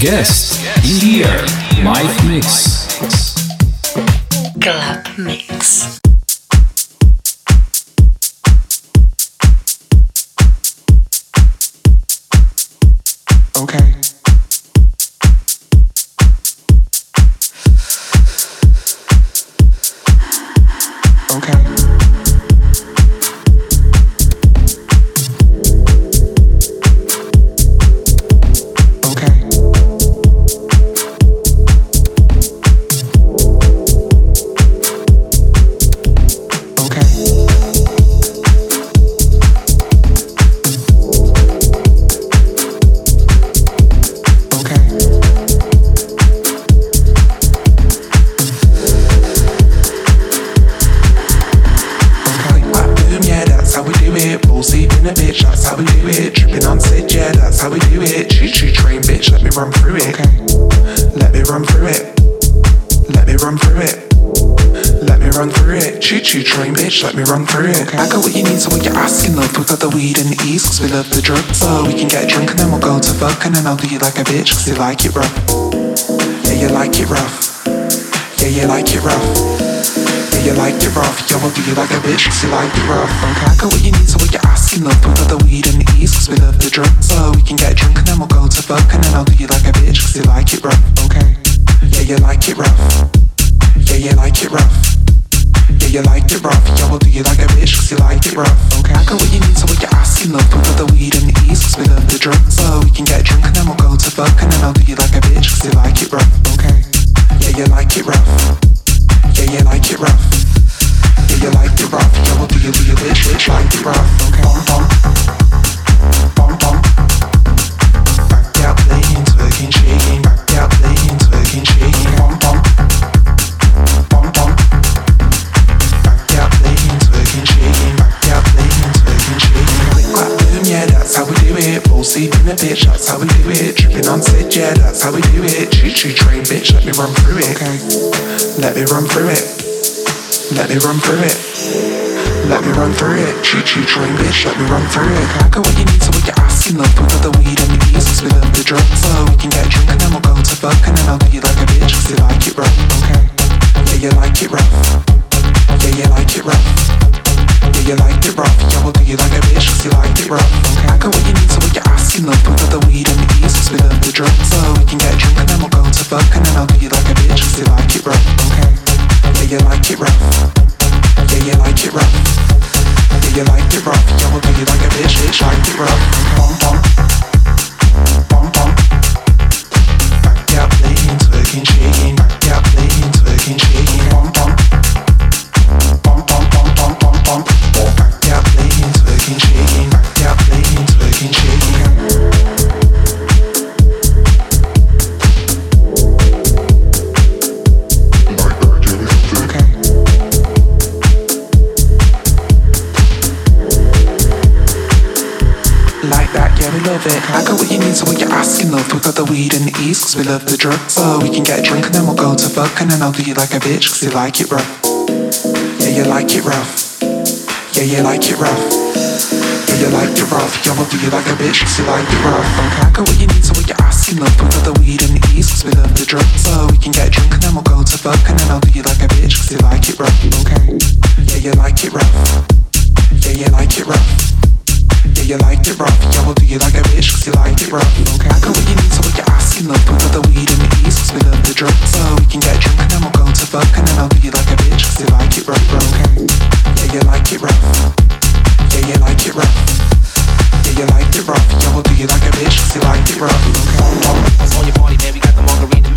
Guest in the air. Live mix. And I'll do you like a bitch, cause you like it rough. Yeah, you like it rough. Yeah, you like it rough. Yeah, you like it rough. Yeah, I'll do you like a bitch, cause you like it rough. I got what you need, so what you're asking, love. Got the weed and the east, cause we love the drugs. So we can get drunk and then we'll go to fuck, and then I'll do you like a bitch, cause you like it rough. Okay. Yeah, you like it rough. Yeah, you like it rough. You like it rough. Yeah, we'll do you like a bitch, cause you like it rough. Okay, I got what you need, so what you're asking, love. Put the weed in the east, cause we love the drugs. So we can get drunk and then we'll go to fuck, and then I'll do you like a bitch, cause you like run through it. Let me run through it. Let me run through it. Let me run through it. Choo choo train, bitch. Let me run through it. I got what you need, so what you're asking, love. We got the weed and the cause we love the drugs. So we can get drunk and then we'll go to fuck, and then I'll do you like a bitch, cause you like it rough. Okay. Yeah, you like it rough. Yeah, you like it rough. Yeah, you like it rough. Yeah, we'll do you like a bitch, you like it rough. Okay, I got what you need, so what you're asking, love. We got the weed and the ease, cause we love the drugs. So we can get drunk and we'll go to fuck, and I'll do you like a bitch, you like it rough. Okay, yeah, you like it rough. Yeah, you like it rough. Yeah, you like it rough. Yeah, we'll do you like a bitch, like it rough. Bum, bum. Bum, bum. Back out, twerking, shaking. Back out, twerking, shaking. Got the weed in the east, cause we love the drugs. So we can get drunk and then we'll go to fuck, and then I'll do you like a bitch, cause you like it rough. Yeah, you like it rough. Yeah, you like it rough. Yeah, you like it rough. Yeah, we'll do you like a bitch, cause you like it rough. Okay, I got what you need, so what you're asking, love. We got the weed in the east, cause we love the drugs. So we can get drunk and then we'll go to fuck, and then I'll do you like a bitch, cause you like it rough. Okay. Yeah, you like it rough. Yeah, you like it rough. You like it rough. Yeah, we'll do you like a bitch, cause you like it rough. Okay, I got what you need, so what you're asking, love. We got the weed in the east, cause we love the drugs. So we can get drunk and then we'll go to fuck, and then I'll do you like a bitch, cause you like it rough. Okay, yeah, you like it rough. Yeah, you like it rough. Yeah, you like it rough. Yeah, we'll do you like a bitch, cause you like it rough. Okay, on your party, man, we got the margarita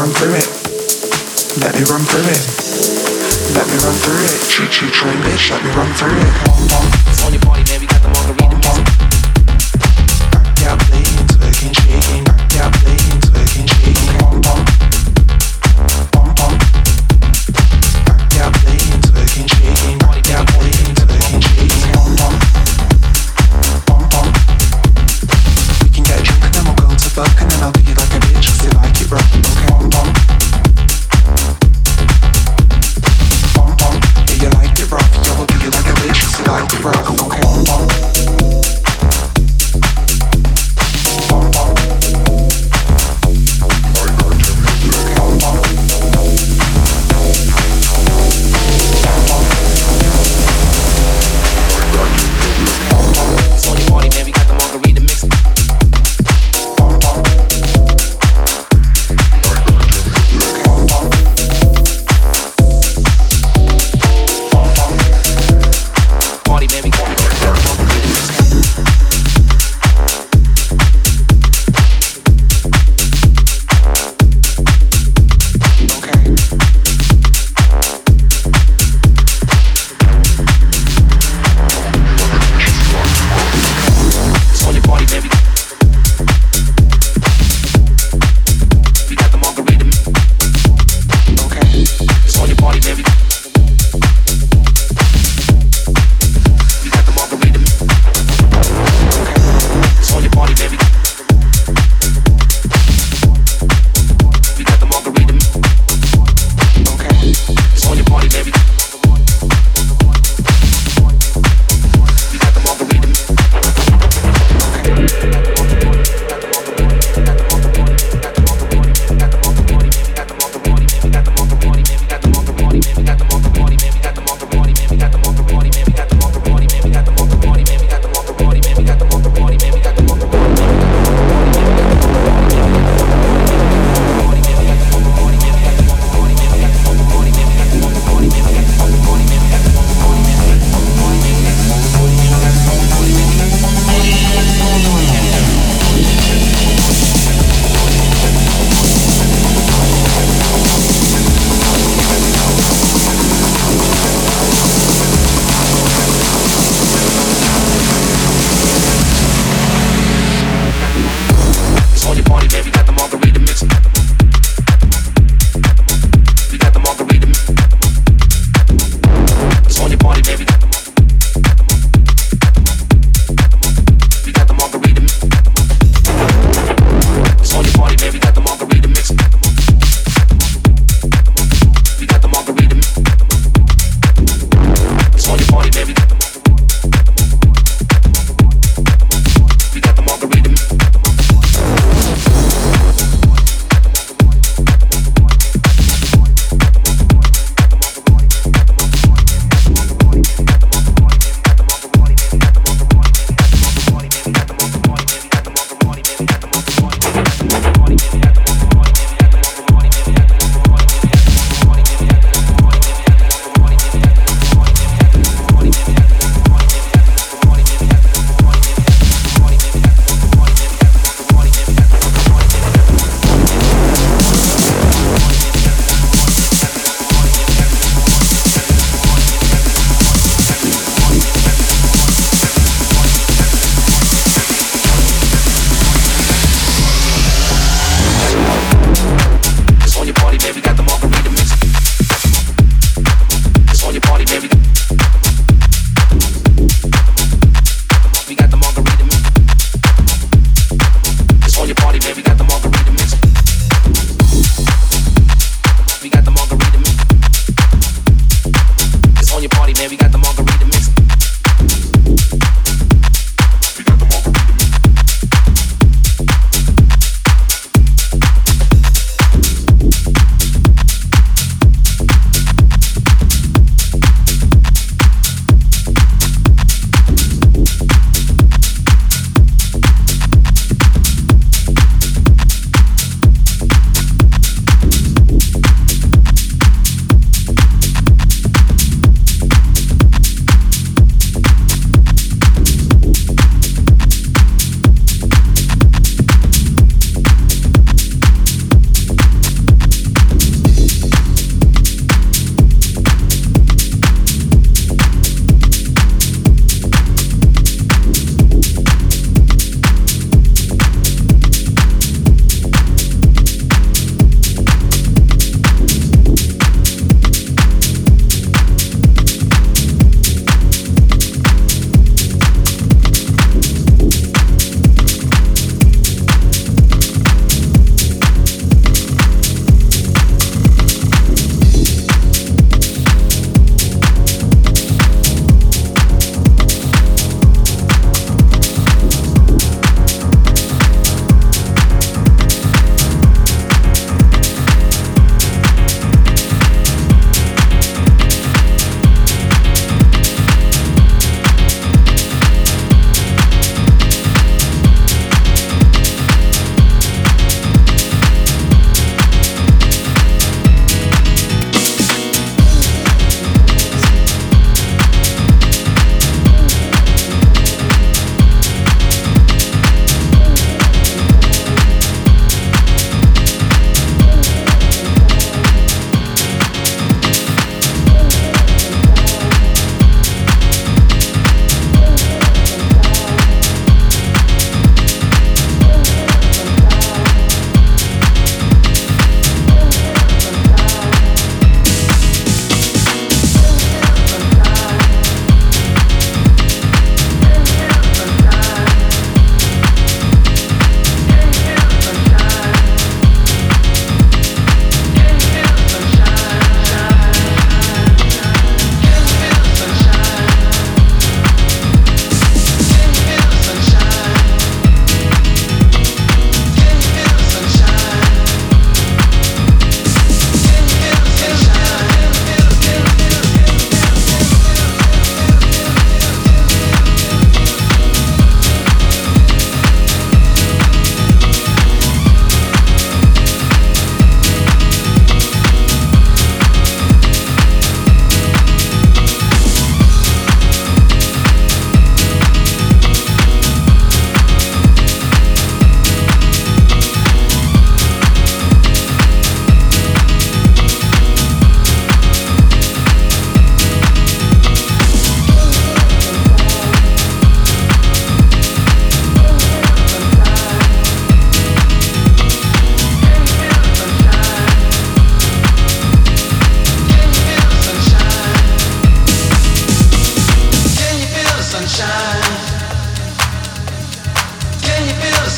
run through it. Let me run through it. Let me run through it. Choo choo train, bitch. Let me run through it. It's on your party,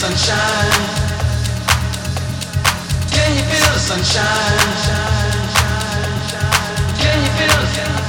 sunshine? Can you feel the sunshine? Can you feel the sunshine?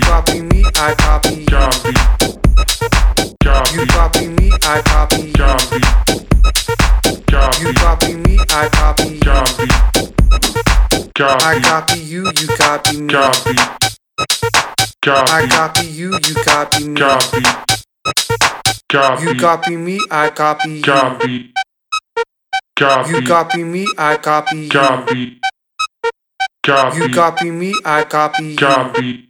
Copy me, I copy. Copy. Copy. You copy me, I copy. Copy. Copy. You copy me, I copy you. Copy. I copy. You you copy me, Copy. I copy you. You copy. Me. Copy. You copy me, I copy Copy. Copy. you. Copy. Me, I copy. Copy. Copy. You copy me, I copy you.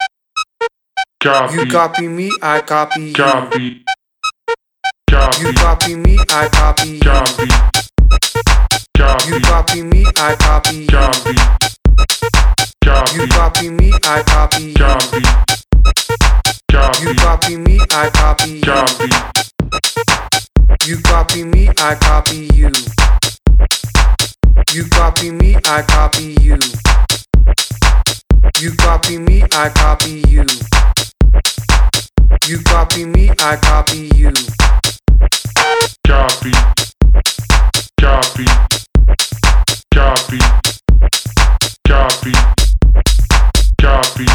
Copy. You copy. Me, I copy, copy. you copy You copy me, I copy you. Copy. Me, I copy. Copy. You copy me, I copy you. Copy me, I copy, copy. You copy me, I copy you. You copy me, I copy you. You copy me, I copy you. You copy me, I copy you. Copy. Copy. Copy. Copy. Copy.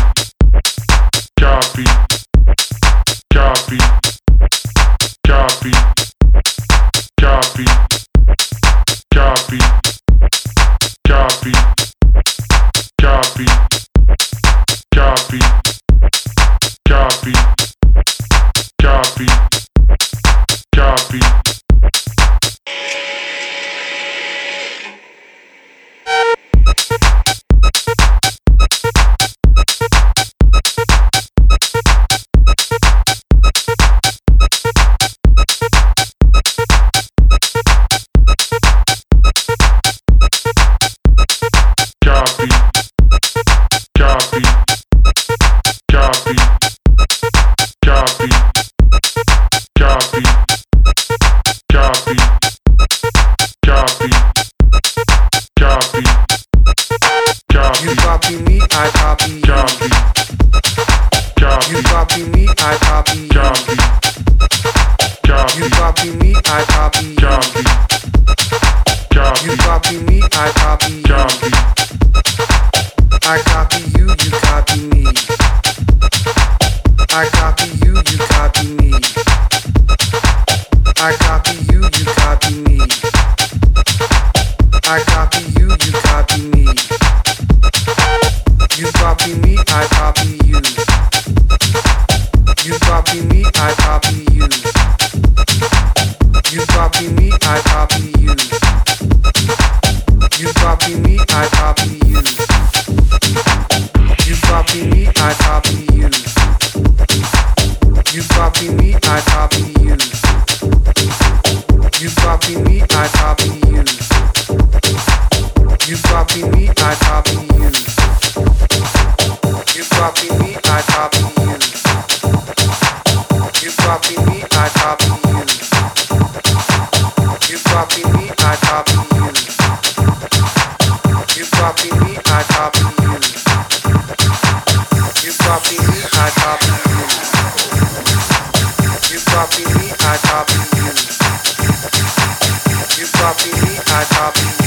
Copy. Copy. Copy. Copy. Copy. Copy. Copy. Copy. Copy. Copy. beat. Copy I copy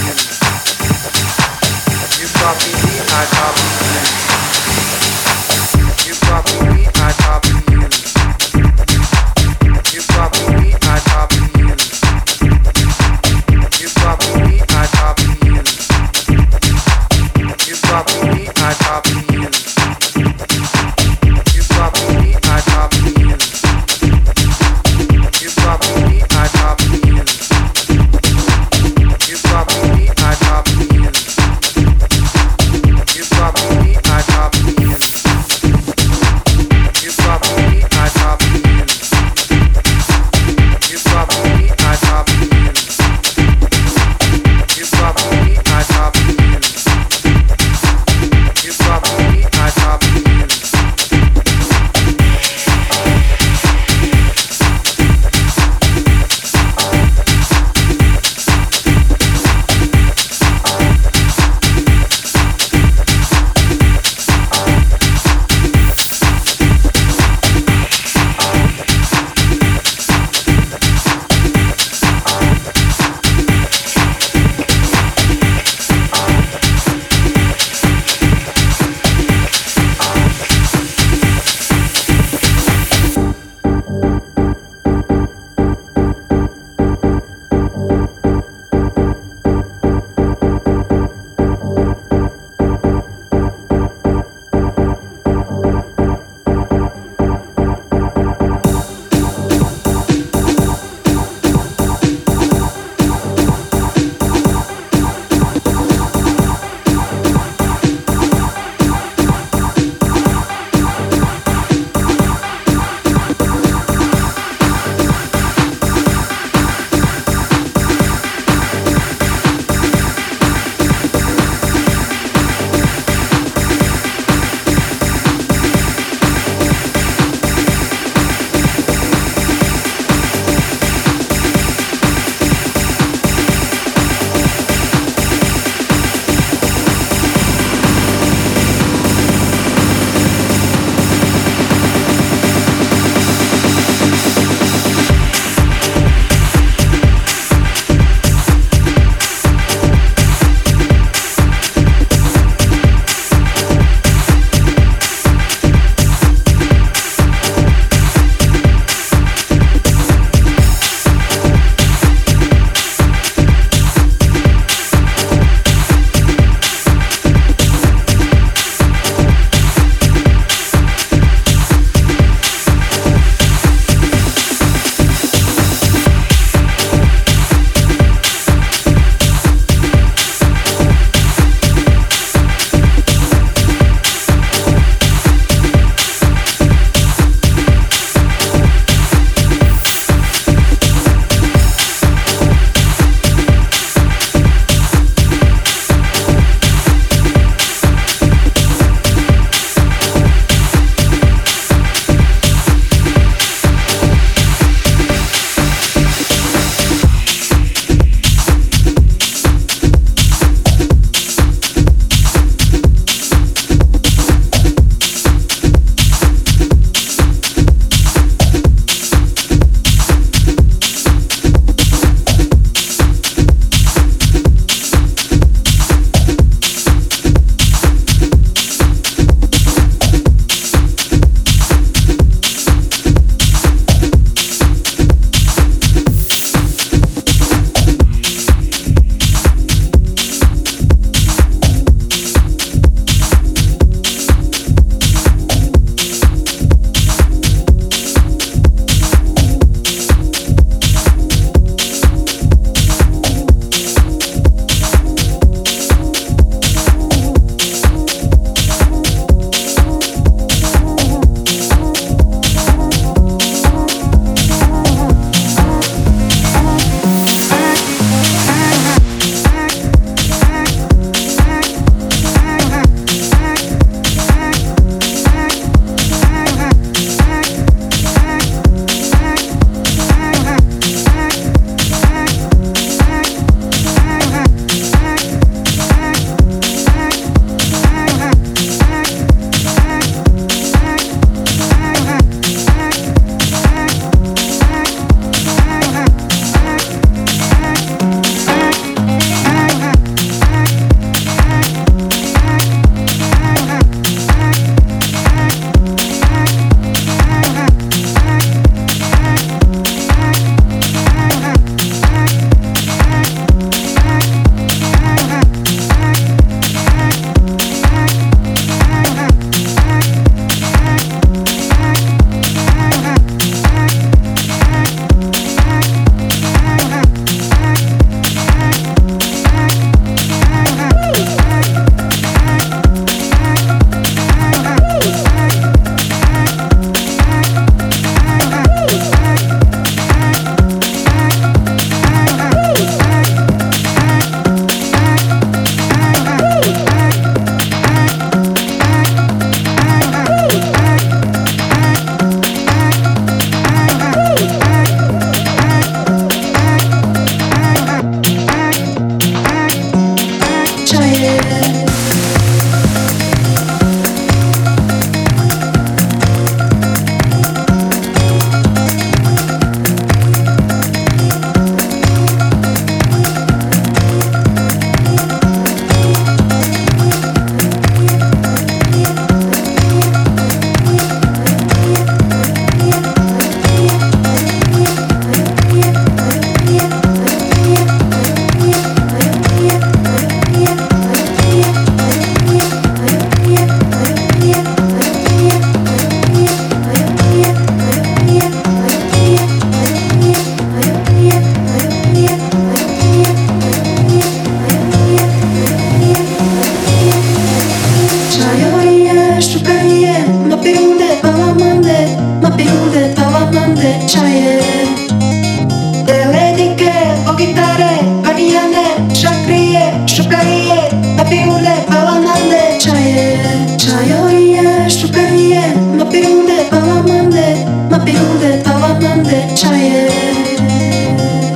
czaje.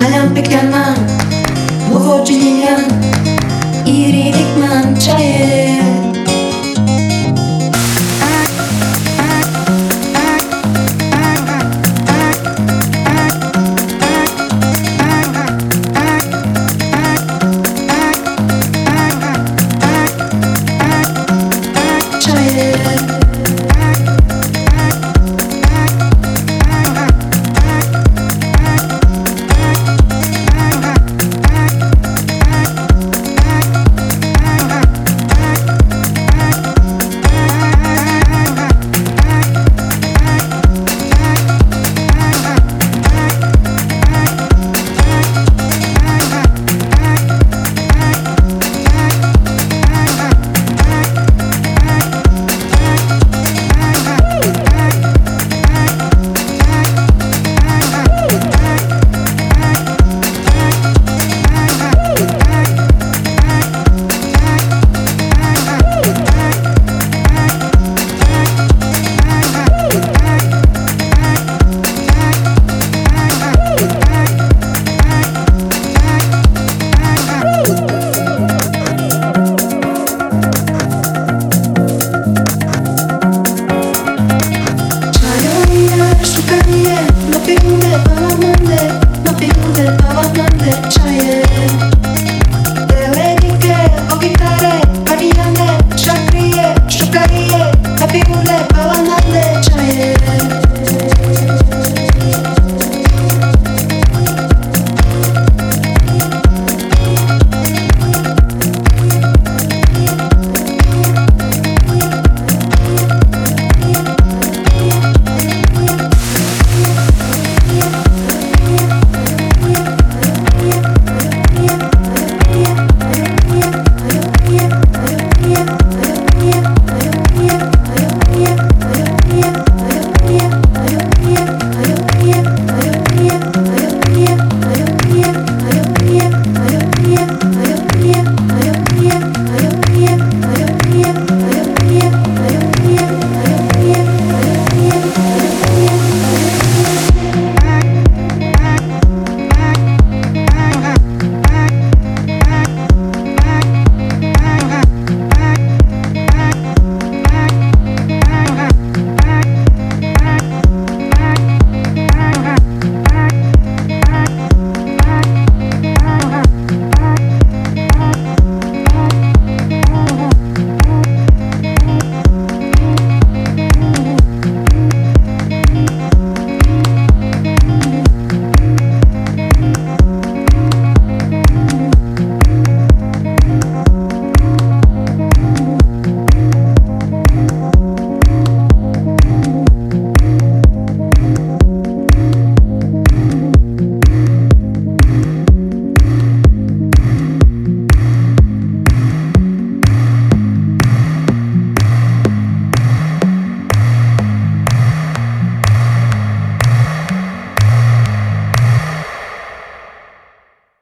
Ayan pekyanan, bu voçiliyan, irilik man czaje.